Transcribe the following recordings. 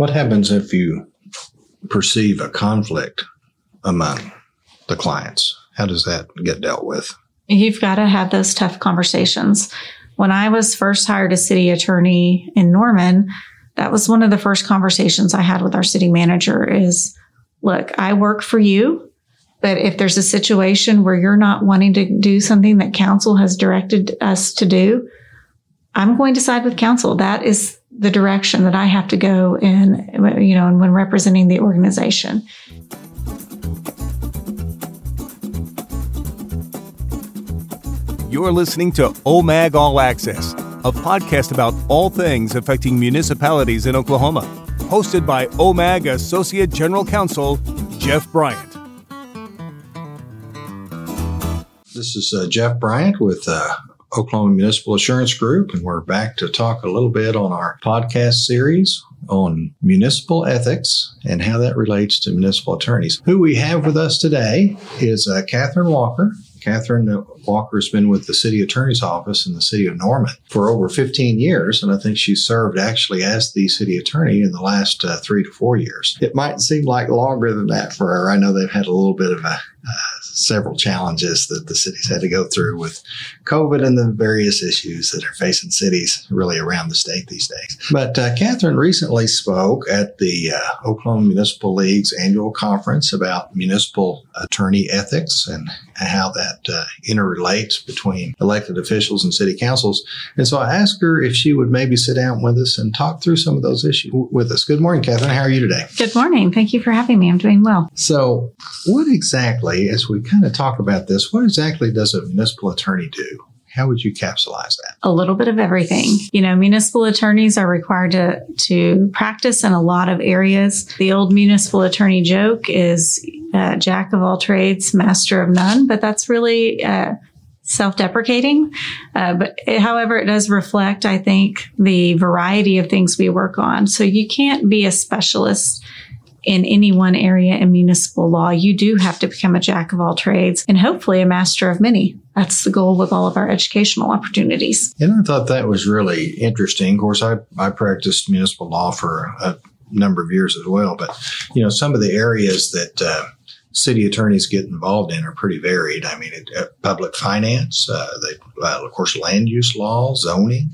What happens if you perceive a conflict among the clients? How does that get dealt with? You've got to have those tough conversations. When I was first hired as city attorney in Norman, that was one of the first conversations I had with our city manager is, look, I work for you, but if there's a situation where you're not wanting to do something that council has directed us to do, I'm going to side with council. That is the direction that I have to go in, you know, when representing the organization. You're listening to OMAG All Access, a podcast about all things affecting municipalities in Oklahoma. Hosted by OMAG Associate General Counsel Jeff Bryant. This is uh, Jeff Bryant with uh, Oklahoma Municipal Assurance Group, and we're back to talk a little bit on our podcast series on municipal ethics and how that relates to municipal attorneys. Who we have with us today is uh, Catherine Walker. Catherine Walker has been with the city attorney's office in the city of Norman for over 15 years, and I think she served actually as the city attorney in the last uh, three to four years. It might seem like longer than that for her. I know they've had a little bit of a uh, several challenges that the cities had to go through with COVID and the various issues that are facing cities really around the state these days. But uh, Catherine recently spoke at the uh, Oklahoma Municipal League's annual conference about municipal attorney ethics and how that uh, interrelates between elected officials and city councils. And so I asked her if she would maybe sit down with us and talk through some of those issues with us. Good morning, Catherine. How are you today? Good morning. Thank you for having me. I'm doing well. So, what exactly, as we kind of talk about this, what exactly does a municipal attorney do? How would you capsulize that? A little bit of everything. You know, municipal attorneys are required to, to practice in a lot of areas. The old municipal attorney joke is uh, jack of all trades, master of none, but that's really uh, self-deprecating. Uh, but it, however, it does reflect, I think, the variety of things we work on. So you can't be a specialist in any one area in municipal law. You do have to become a jack of all trades and hopefully a master of many. That's the goal with all of our educational opportunities. And I thought that was really interesting. Of course, I, I practiced municipal law for a number of years as well, but you know, some of the areas that uh, city attorneys get involved in are pretty varied. I mean, it, uh, public finance, uh, they, of course, land use law, zoning,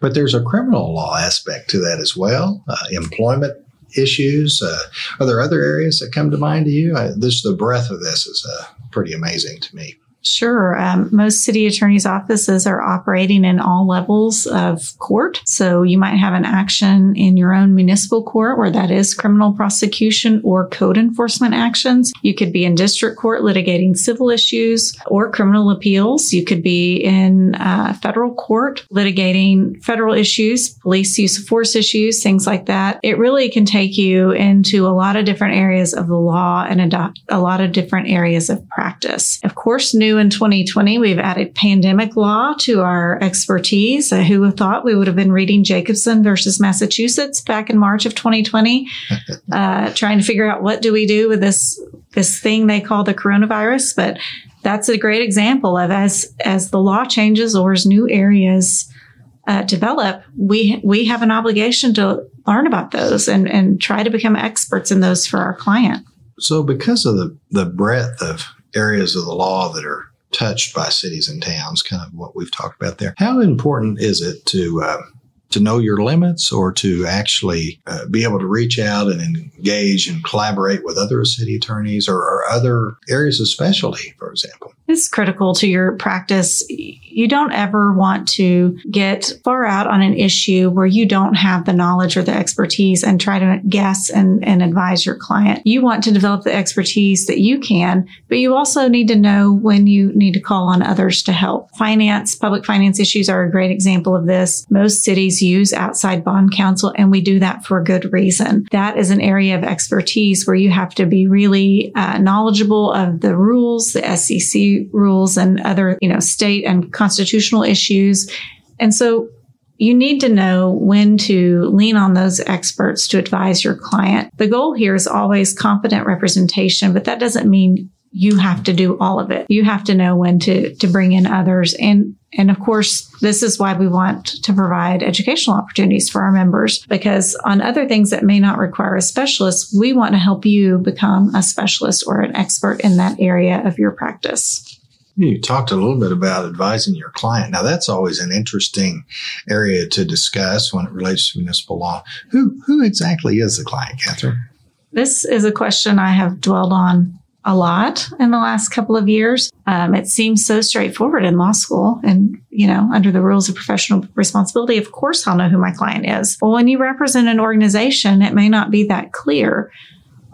but there's a criminal law aspect to that as well. Uh, employment issues. Uh, are there other areas that come to mind to you? this the breadth of this is uh, pretty amazing to me. Sure. Um, most city attorneys' offices are operating in all levels of court. So you might have an action in your own municipal court where that is criminal prosecution or code enforcement actions. You could be in district court litigating civil issues or criminal appeals. You could be in uh, federal court litigating federal issues, police use of force issues, things like that. It really can take you into a lot of different areas of the law and a lot of different areas of practice. Of course, new new in 2020. We've added pandemic law to our expertise. Uh, who thought we would have been reading Jacobson versus Massachusetts back in March of 2020, uh, trying to figure out what do we do with this this thing they call the coronavirus. But that's a great example of as as the law changes or as new areas uh, develop, we we have an obligation to learn about those and and try to become experts in those for our client. So, because of the the breadth of areas of the law that are touched by cities and towns, kind of what we've talked about there. How important is it to uh, to know your limits or to actually uh, be able to reach out and engage and collaborate with other city attorneys or, or other areas of specialty, for example? It's critical to your practice. You don't ever want to get far out on an issue where you don't have the knowledge or the expertise and try to guess and, and advise your client. You want to develop the expertise that you can, but you also need to know when you need to call on others to help. Finance, public finance issues are a great example of this. Most cities use outside bond counsel, and we do that for a good reason. That is an area of expertise where you have to be really uh, knowledgeable of the rules, the SEC rules, and other, you know, state and constitutional issues. And so you need to know when to lean on those experts to advise your client. The goal here is always competent representation, but that doesn't mean you have to do all of it. You have to know when to, to bring in others and And of course, this is why we want to provide educational opportunities for our members because on other things that may not require a specialist, we want to help you become a specialist or an expert in that area of your practice. You talked a little bit about advising your client. Now that's always an interesting area to discuss when it relates to municipal law. Who who exactly is the client, Catherine? This is a question I have dwelled on a lot in the last couple of years. Um, it seems so straightforward in law school and, you know, under the rules of professional responsibility, of course I'll know who my client is. Well, when you represent an organization, it may not be that clear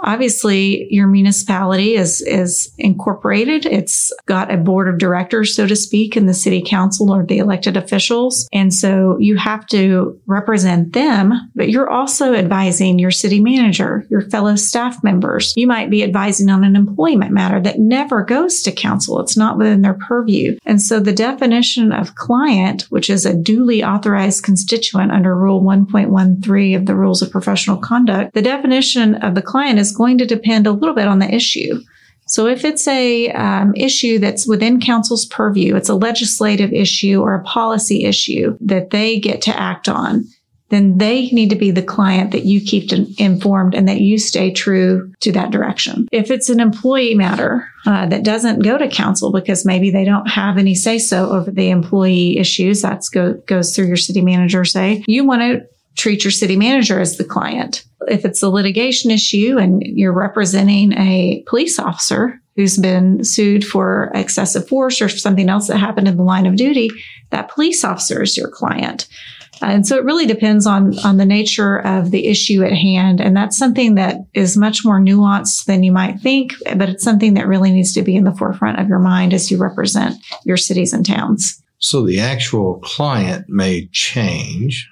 obviously your municipality is is incorporated. It's got a board of directors so to speak in the city council or the elected officials. And so you have to represent them but you're also advising your city manager your fellow staff members. You might be advising on an employment matter that never goes to council. It's not within their purview. And so the definition of client which is a duly authorized constituent under rule 1.13 of the rules of professional conduct the definition of the client is is going to depend a little bit on the issue. So if it's a um, issue that's within council's purview, it's a legislative issue or a policy issue that they get to act on, then they need to be the client that you keep informed and that you stay true to that direction. If it's an employee matter uh, that doesn't go to council because maybe they don't have any say so over the employee issues, that go, goes through your city manager. Say you want to treat your city manager as the client. If it's a litigation issue and you're representing a police officer who's been sued for excessive force or something else that happened in the line of duty, that police officer is your client. And so it really depends on, on the nature of the issue at hand. And that's something that is much more nuanced than you might think, but it's something that really needs to be in the forefront of your mind as you represent your cities and towns. So the actual client may change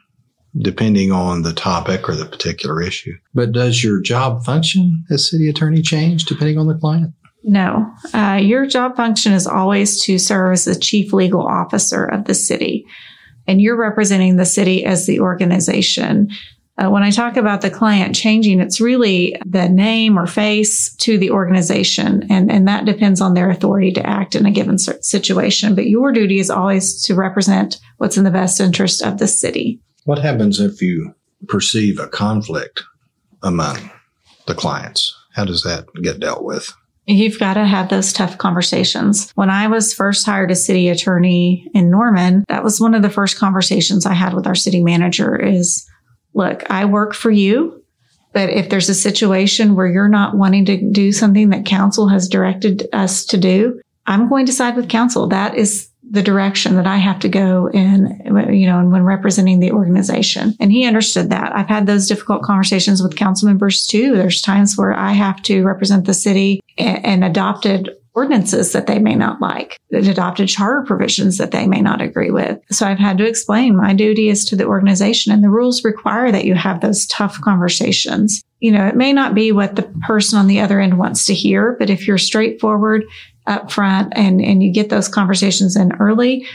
depending on the topic or the particular issue. But does your job function as city attorney change depending on the client? No. Uh, your job function is always to serve as the chief legal officer of the city. And you're representing the city as the organization. Uh, when I talk about the client changing, it's really the name or face to the organization. And, and that depends on their authority to act in a given situation. But your duty is always to represent what's in the best interest of the city. What happens if you perceive a conflict among the clients? How does that get dealt with? You've got to have those tough conversations. When I was first hired as city attorney in Norman, that was one of the first conversations I had with our city manager is, look, I work for you, but if there's a situation where you're not wanting to do something that council has directed us to do, I'm going to side with council. That is the direction that I have to go in, you know, and when representing the organization. And he understood that. I've had those difficult conversations with council members too. There's times where I have to represent the city and adopted ordinances that they may not like, that adopted charter provisions that they may not agree with. So I've had to explain my duty is to the organization and the rules require that you have those tough conversations. You know, it may not be what the person on the other end wants to hear, but if you're straightforward up front and, and you get those conversations in early,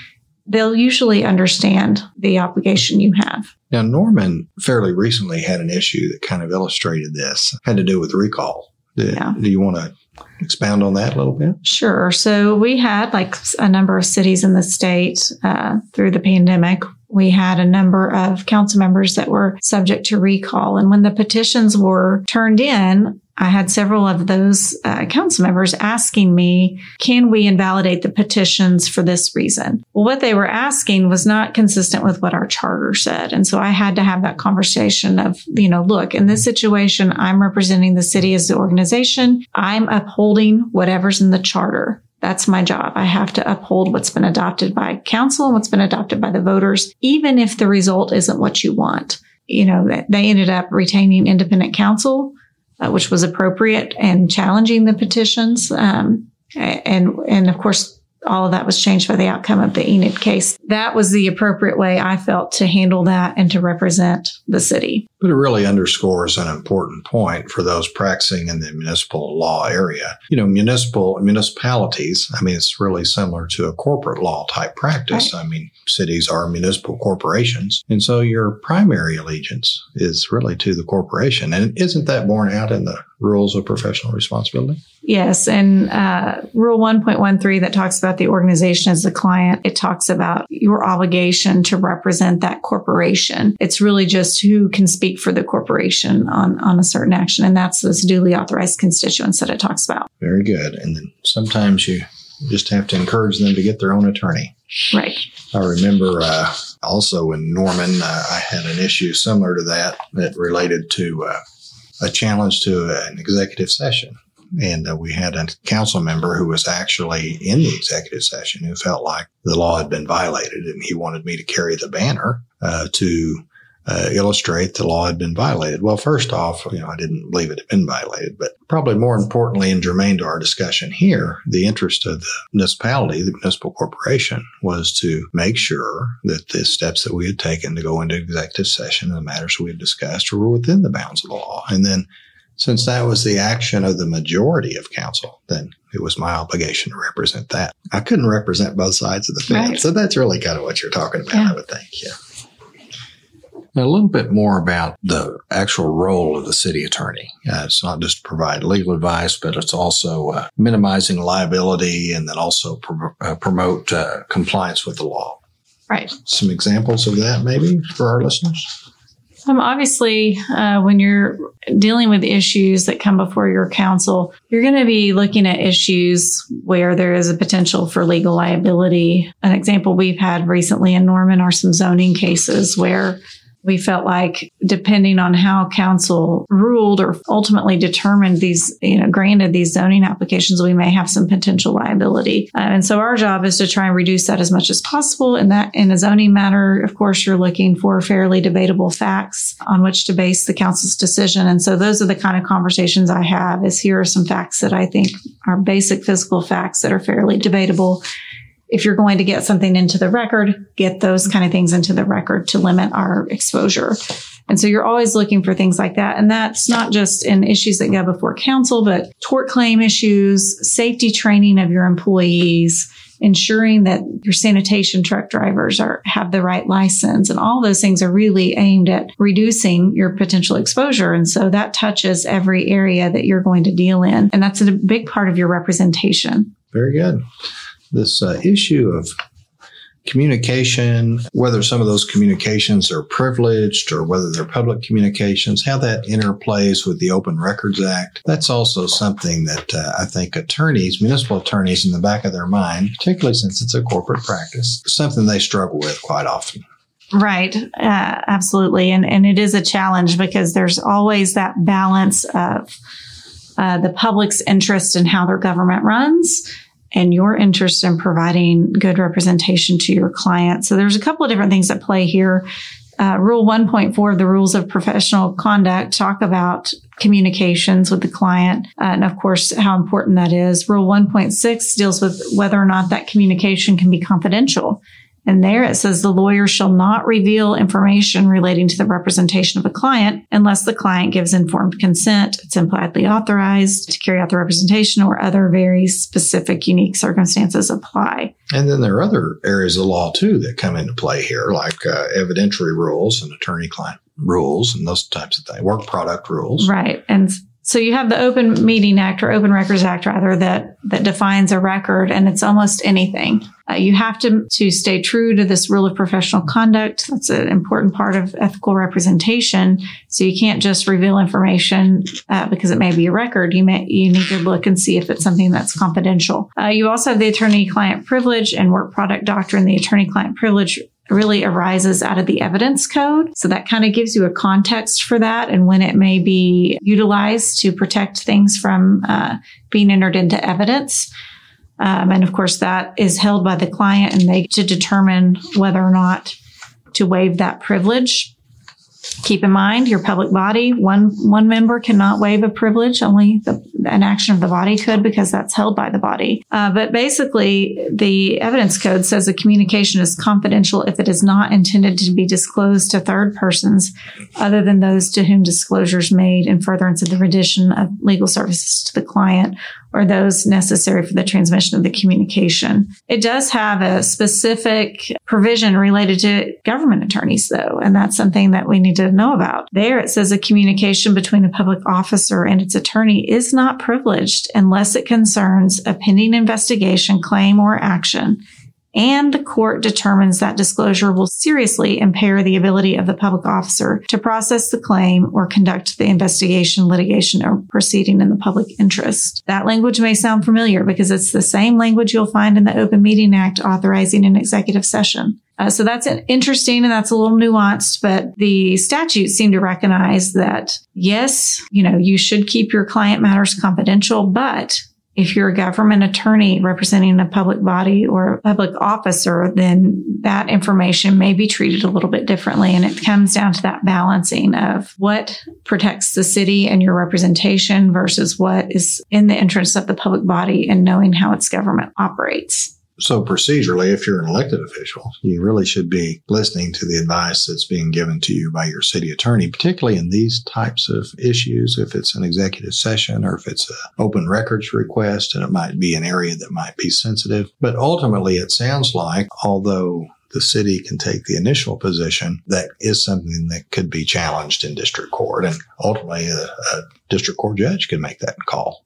they'll usually understand the obligation you have. Now, Norman fairly recently had an issue that kind of illustrated this, had to do with recall. Do, yeah. do you want to expound on that a little bit? Sure. So we had like a number of cities in the state uh, through the pandemic. We had a number of council members that were subject to recall. And when the petitions were turned in, I had several of those uh, council members asking me, can we invalidate the petitions for this reason? Well, what they were asking was not consistent with what our charter said. And so I had to have that conversation of, you know, look, in this situation, I'm representing the city as the organization. I'm upholding whatever's in the charter. That's my job. I have to uphold what's been adopted by council and what's been adopted by the voters, even if the result isn't what you want. You know, they ended up retaining independent counsel uh, which was appropriate and challenging the petitions. Um, and, and of course, all of that was changed by the outcome of the Enid case. That was the appropriate way I felt to handle that and to represent the city. But it really underscores an important point for those practicing in the municipal law area. You know, municipal municipalities, I mean, it's really similar to a corporate law type practice. Right. I mean, cities are municipal corporations. And so your primary allegiance is really to the corporation. And isn't that borne out in the rules of professional responsibility? Yes. And uh, Rule 1.13 that talks about about the organization as the client. It talks about your obligation to represent that corporation. It's really just who can speak for the corporation on, on a certain action. And that's those duly authorized constituents that it talks about. Very good. And then sometimes you just have to encourage them to get their own attorney. Right. I remember uh, also in Norman, uh, I had an issue similar to that that related to uh, a challenge to an executive session. And uh, we had a council member who was actually in the executive session who felt like the law had been violated and he wanted me to carry the banner uh, to uh, illustrate the law had been violated. Well, first off, you know, I didn't believe it had been violated, but probably more importantly and germane to our discussion here, the interest of the municipality, the municipal corporation, was to make sure that the steps that we had taken to go into executive session and the matters we had discussed were within the bounds of the law. And then since that was the action of the majority of council, then it was my obligation to represent that. I couldn't represent both sides of the fence. Right. So that's really kind of what you're talking about, Yeah. I would think. Yeah. Now, a little bit more about the actual role of the city attorney. Uh, it's not just to provide legal advice, but it's also uh, minimizing liability and then also pro- uh, promote uh, compliance with the law. Right. Some examples of that, maybe, for our listeners? Um, obviously, uh, when you're dealing with issues that come before your council, you're going to be looking at issues where there is a potential for legal liability. An example we've had recently in Norman are some zoning cases where we felt like depending on how council ruled or ultimately determined these, you know, granted these zoning applications, we may have some potential liability. Uh, and so our job is to try and reduce that as much as possible. And that in a zoning matter, of course, you're looking for fairly debatable facts on which to base the council's decision. And so those are the kind of conversations I have is here are some facts that I think are basic physical facts that are fairly debatable if you're going to get something into the record, get those kind of things into the record to limit our exposure. And so you're always looking for things like that. And that's not just in issues that go before council, but tort claim issues, safety training of your employees, ensuring that your sanitation truck drivers are have the right license and all those things are really aimed at reducing your potential exposure. And so that touches every area that you're going to deal in. And that's a big part of your representation. Very good. This uh, issue of communication, whether some of those communications are privileged or whether they're public communications, how that interplays with the Open Records Act, that's also something that uh, I think attorneys, municipal attorneys, in the back of their mind, particularly since it's a corporate practice, something they struggle with quite often. Right. Uh, absolutely. And, and it is a challenge because there's always that balance of uh, the public's interest in how their government runs and your interest in providing good representation to your client. So there's a couple of different things that play here. Uh, Rule 1.4 of the Rules of Professional Conduct talk about communications with the client, uh, and of course, how important that is. Rule 1.6 deals with whether or not that communication can be confidential. And there it says the lawyer shall not reveal information relating to the representation of a client unless the client gives informed consent, it's impliedly authorized to carry out the representation, or other very specific, unique circumstances apply. And then there are other areas of law too that come into play here, like uh, evidentiary rules and attorney client rules and those types of things, work product rules. Right. And so you have the Open Meeting Act or Open Records Act rather that that defines a record and it's almost anything. Uh, you have to to stay true to this rule of professional conduct. That's an important part of ethical representation. So you can't just reveal information uh, because it may be a record. You may you need to look and see if it's something that's confidential. Uh, you also have the attorney-client privilege and work product doctrine. The attorney-client privilege really arises out of the evidence code. So that kind of gives you a context for that and when it may be utilized to protect things from uh, being entered into evidence. Um, and of course, that is held by the client and they to determine whether or not to waive that privilege. Keep in mind, your public body, one, one member cannot waive a privilege. Only the, an action of the body could because that's held by the body. Uh, but basically, the evidence code says a communication is confidential if it is not intended to be disclosed to third persons other than those to whom disclosure is made in furtherance of the rendition of legal services to the client or those necessary for the transmission of the communication. It does have a specific provision related to government attorneys, though, and that's something that we need to know about. There it says a communication between a public officer and its attorney is not privileged unless it concerns a pending investigation, claim, or action and the court determines that disclosure will seriously impair the ability of the public officer to process the claim or conduct the investigation, litigation, or proceeding in the public interest. That language may sound familiar because it's the same language you'll find in the Open Meeting Act authorizing an executive session. Uh, so that's interesting and that's a little nuanced, but the statutes seem to recognize that yes, you know, you should keep your client matters confidential, but if you're a government attorney representing a public body or a public officer, then that information may be treated a little bit differently. And it comes down to that balancing of what protects the city and your representation versus what is in the interest of the public body and knowing how its government operates. So procedurally, if you're an elected official, you really should be listening to the advice that's being given to you by your city attorney, particularly in these types of issues. If it's an executive session or if it's an open records request and it might be an area that might be sensitive. But ultimately, it sounds like although the city can take the initial position, that is something that could be challenged in district court. And ultimately, a, a district court judge can make that call.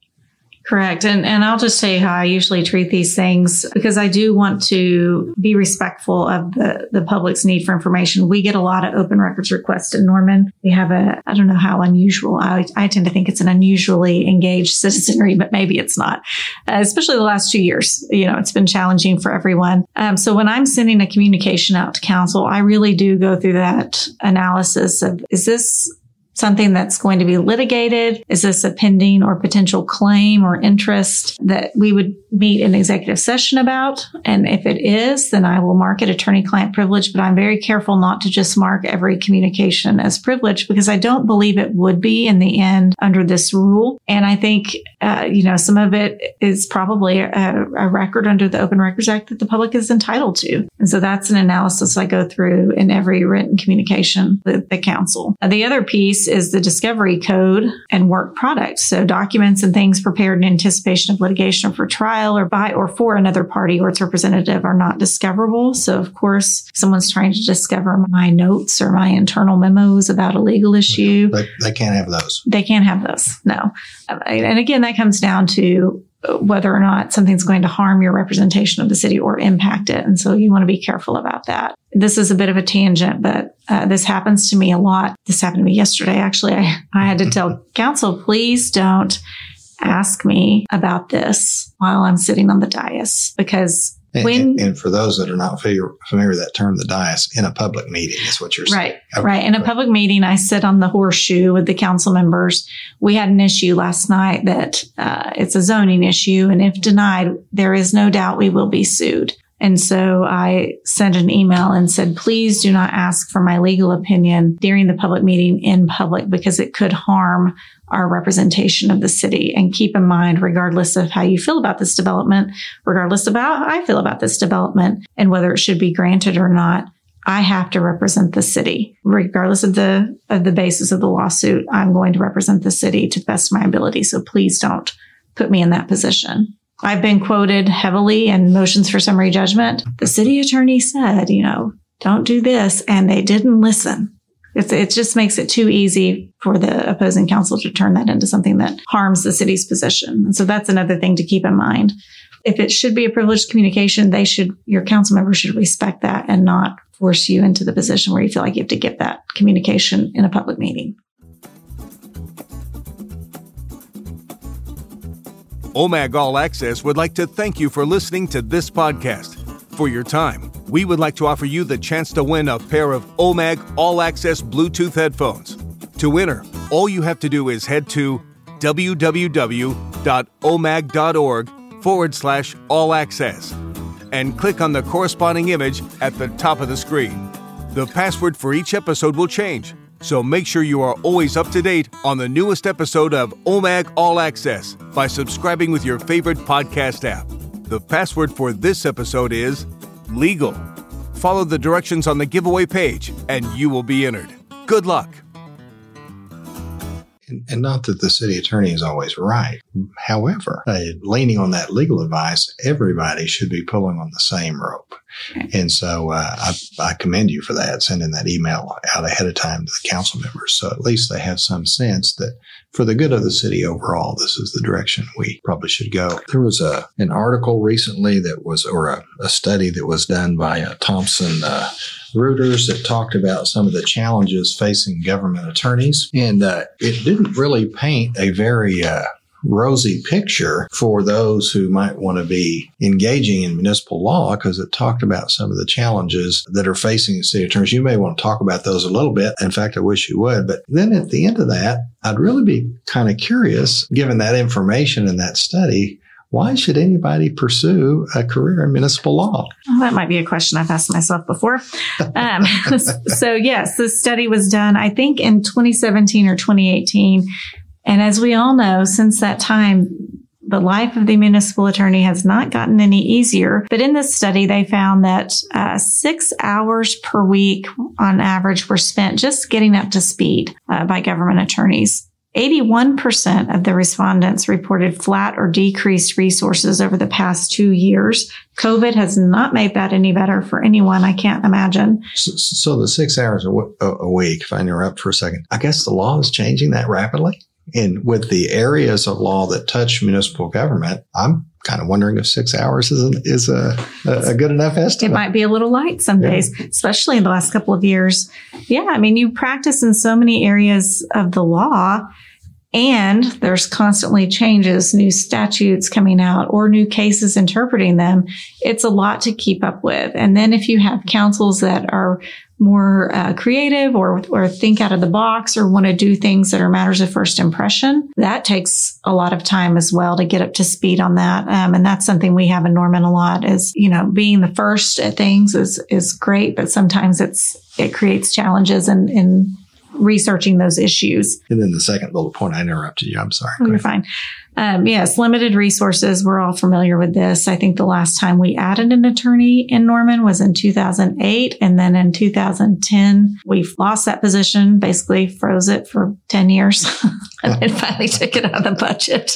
Correct. And and I'll just say how I usually treat these things because I do want to be respectful of the, the public's need for information. We get a lot of open records requests in Norman. We have a, I don't know how unusual. I, I tend to think it's an unusually engaged citizenry, but maybe it's not, uh, especially the last two years. You know, it's been challenging for everyone. Um, so when I'm sending a communication out to council, I really do go through that analysis of, is this something that's going to be litigated? Is this a pending or potential claim or interest that we would meet in executive session about? And if it is, then I will mark it attorney client privilege, but I'm very careful not to just mark every communication as privilege because I don't believe it would be in the end under this rule. And I think, uh, you know, some of it is probably a, a record under the Open Records Act that the public is entitled to. And so that's an analysis I go through in every written communication with the council. The other piece is the discovery code and work product. So documents and things prepared in anticipation of litigation for trial or by or for another party or its representative are not discoverable. So of course, someone's trying to discover my notes or my internal memos about a legal issue. They, they can't have those. They can't have those. No. And again, that comes down to whether or not something's going to harm your representation of the city or impact it. And so you want to be careful about that. This is a bit of a tangent, but uh, this happens to me a lot. This happened to me yesterday. Actually, I, I had to tell council, please don't ask me about this while I'm sitting on the dais because and, when, and, for those that are not familiar, familiar with that term, the dais in a public meeting is what you're saying. Right, okay. right. In a public meeting, I sit on the horseshoe with the council members. We had an issue last night that uh, it's a zoning issue, and if denied, there is no doubt we will be sued. And so I sent an email and said, please do not ask for my legal opinion during the public meeting in public because it could harm our representation of the city. And keep in mind, regardless of how you feel about this development, regardless of how I feel about this development and whether it should be granted or not, I have to represent the city. Regardless of the of the basis of the lawsuit, I'm going to represent the city to the best of my ability. So please don't put me in that position. I've been quoted heavily in motions for summary judgment. The city attorney said, you know, don't do this. And they didn't listen. It's, it just makes it too easy for the opposing counsel to turn that into something that harms the city's position. And so that's another thing to keep in mind. If it should be a privileged communication, they should, your council member should respect that and not force you into the position where you feel like you have to give that communication in a public meeting. OMAG All Access would like to thank you for listening to this podcast. For your time, we would like to offer you the chance to win a pair of OMAG All Access Bluetooth headphones. To enter, all you have to do is head to www.omag.org forward slash all access and click on the corresponding image at the top of the screen. The password for each episode will change so make sure you are always up to date on the newest episode of OMAG All Access by subscribing with your favorite podcast app. The password for this episode is legal. Follow the directions on the giveaway page and you will be entered. Good luck. And not that the city attorney is always right. However, uh, leaning on that legal advice, everybody should be pulling on the same rope. And so uh, I, I commend you for that, sending that email out ahead of time to the council members. So at least they have some sense that for the good of the city overall, this is the direction we probably should go. There was a an article recently that was, or a, a study that was done by uh, Thomson uh, Reuters that talked about some of the challenges facing government attorneys, and uh, it didn't really paint a very uh, rosy picture for those who might want to be engaging in municipal law because it talked about some of the challenges that are facing city attorneys. You may want to talk about those a little bit. In fact, I wish you would. But then at the end of that, I'd really be kind of curious, given that information in that study, why should anybody pursue a career in municipal law? Well, that might be a question I've asked myself before. Um, so, yes, this study was done, I think, in 2017 or 2018. And as we all know, since that time, the life of the municipal attorney has not gotten any easier. But in this study, they found that uh, six hours per week on average were spent just getting up to speed uh, by government attorneys. 81% of the respondents reported flat or decreased resources over the past two years. COVID has not made that any better for anyone. I can't imagine. So, so the six hours a, w- a week, if I interrupt for a second, I guess the law is changing that rapidly. And with the areas of law that touch municipal government, I'm kind of wondering if six hours is, is a, a good enough estimate. It might be a little light some days, especially in the last couple of years. Yeah, I mean, you practice in so many areas of the law and there's constantly changes, new statutes coming out or new cases interpreting them. It's a lot to keep up with. And then if you have councils that are more uh, creative or or think out of the box or want to do things that are matters of first impression, that takes a lot of time as well to get up to speed on that. Um, and that's something we have in Norman a lot. Is you know being the first at things is is great, but sometimes it's it creates challenges and and researching those issues. And then the second bullet point, I interrupted you. I'm sorry. Oh, you're fine. Um, yes, limited resources. We're all familiar with this. I think the last time we added an attorney in Norman was in 2008. And then in 2010, we've lost that position, basically froze it for 10 years and then finally took it out of the budget.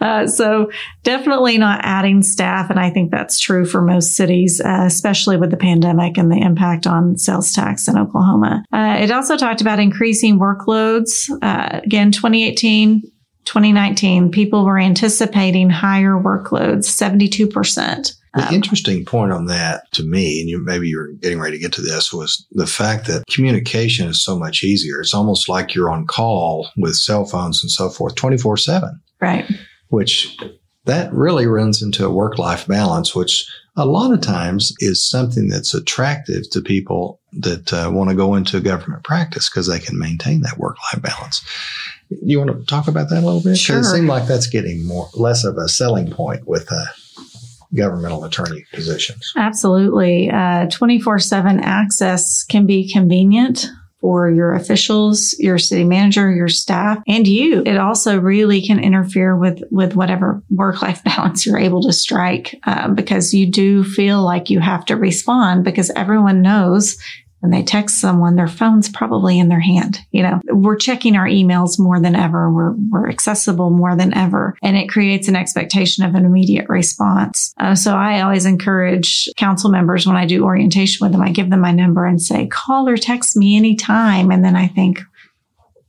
Uh, so definitely not adding staff. And I think that's true for most cities, uh, especially with the pandemic and the impact on sales tax in Oklahoma. Uh, it also talked about increasing workloads. Uh, again, 2018, 2019, people were anticipating higher workloads, 72%. The um, interesting point on that to me, and you, maybe you're getting ready to get to this, was the fact that communication is so much easier. It's almost like you're on call with cell phones and so forth 24 7. Right. Which that really runs into a work life balance, which a lot of times is something that's attractive to people that uh, want to go into government practice because they can maintain that work life balance. You want to talk about that a little bit? Sure. It seems like that's getting more less of a selling point with uh, governmental attorney positions. Absolutely. 24 uh, 7 access can be convenient for your officials, your city manager, your staff, and you. It also really can interfere with with whatever work life balance you're able to strike um, because you do feel like you have to respond because everyone knows when they text someone, their phone's probably in their hand. You know, we're checking our emails more than ever. We're, we're accessible more than ever. And it creates an expectation of an immediate response. Uh, so I always encourage council members when I do orientation with them, I give them my number and say, call or text me anytime. And then I think,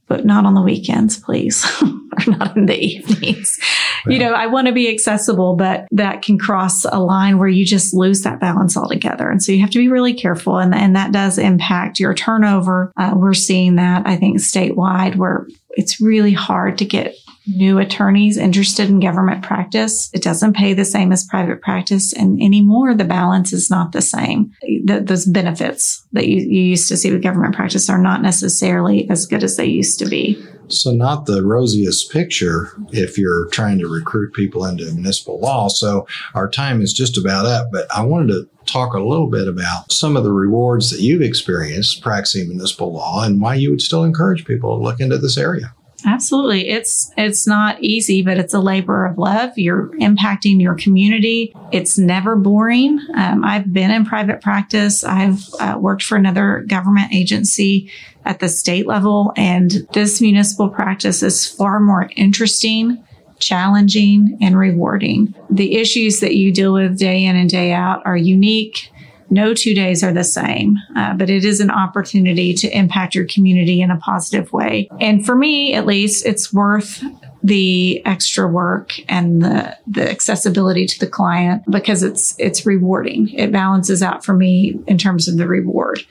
but not on the weekends, please, or not in the evenings. Well, you know, I want to be accessible, but that can cross a line where you just lose that balance altogether. And so you have to be really careful. And, and that does impact your turnover. Uh, we're seeing that, I think, statewide, where it's really hard to get new attorneys interested in government practice. It doesn't pay the same as private practice. And anymore, the balance is not the same. The, those benefits that you, you used to see with government practice are not necessarily as good as they used to be. So, not the rosiest picture if you're trying to recruit people into municipal law. So, our time is just about up, but I wanted to talk a little bit about some of the rewards that you've experienced practicing municipal law and why you would still encourage people to look into this area. Absolutely. It's it's not easy, but it's a labor of love. You're impacting your community. It's never boring. Um, I've been in private practice. I've uh, worked for another government agency at the state level, and this municipal practice is far more interesting, challenging, and rewarding. The issues that you deal with day in and day out are unique No two days are the same, uh, but it is an opportunity to impact your community in a positive way. And for me, at least, it's worth the extra work and the the accessibility to the client because it's it's rewarding. It balances out for me in terms of the reward.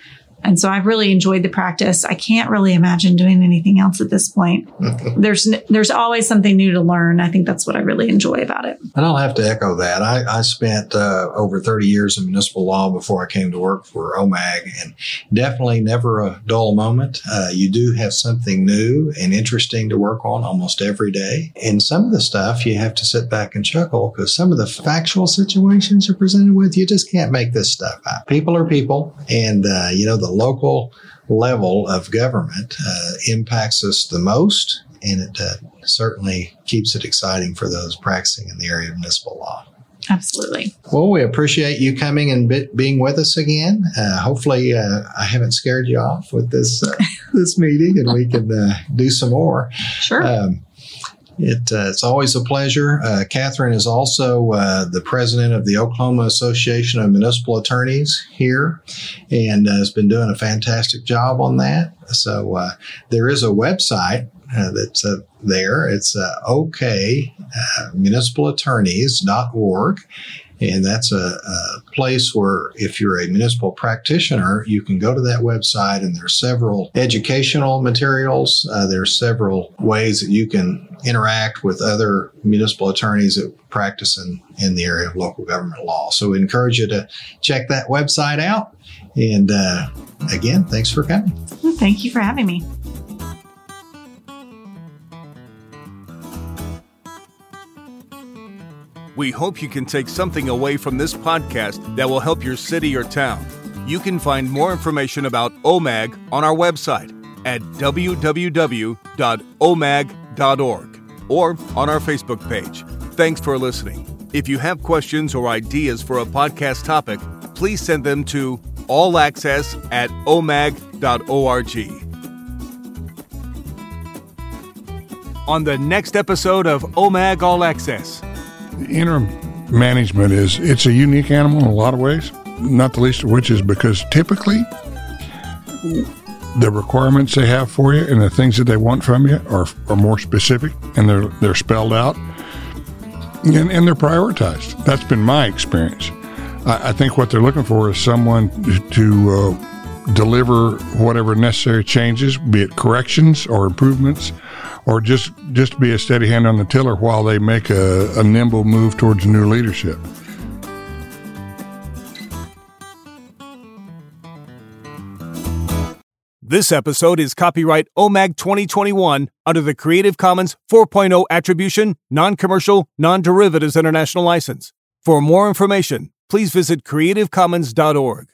And so I've really enjoyed the practice. I can't really imagine doing anything else at this point. there's there's always something new to learn. I think that's what I really enjoy about it. And I'll have to echo that. I, I spent uh, over 30 years in municipal law before I came to work for OMAG, and definitely never a dull moment. Uh, you do have something new and interesting to work on almost every day. And some of the stuff you have to sit back and chuckle because some of the factual situations you're presented with, you just can't make this stuff up. People are people, and uh, you know the the local level of government uh, impacts us the most, and it uh, certainly keeps it exciting for those practicing in the area of municipal law. Absolutely. Well, we appreciate you coming and be- being with us again. Uh, hopefully, uh, I haven't scared you off with this uh, this meeting, and we can uh, do some more. Sure. Um, it, uh, it's always a pleasure. Uh, Catherine is also uh, the president of the Oklahoma Association of Municipal Attorneys here and uh, has been doing a fantastic job on that. So uh, there is a website uh, that's there. It's uh, okmunicipalattorneys.org. And that's a, a, place where if you're a municipal practitioner, you can go to that website and there's several educational materials. Uh, there's several ways that you can interact with other municipal attorneys that practice in, in the area of local government law. So we encourage you to check that website out. And uh, again, thanks for coming. Thank you for having me. We hope you can take something away from this podcast that will help your city or town. You can find more information about OMAG on our website at www.omag.org or on our Facebook page. Thanks for listening. If you have questions or ideas for a podcast topic, please send them to allaccess at omag.org. On the next episode of OMAG All Access, interim management is it's a unique animal in a lot of ways, not the least of which is because typically the requirements they have for you and the things that they want from you are, are more specific and they're they're spelled out and, and they're prioritized. That's been my experience. I, I think what they're looking for is someone to uh, deliver whatever necessary changes, be it corrections or improvements or just just be a steady hand on the tiller while they make a, a nimble move towards new leadership. This episode is copyright OMAG 2021 under the Creative Commons 4.0 Attribution, Non Commercial, Non Derivatives International License. For more information, please visit creativecommons.org.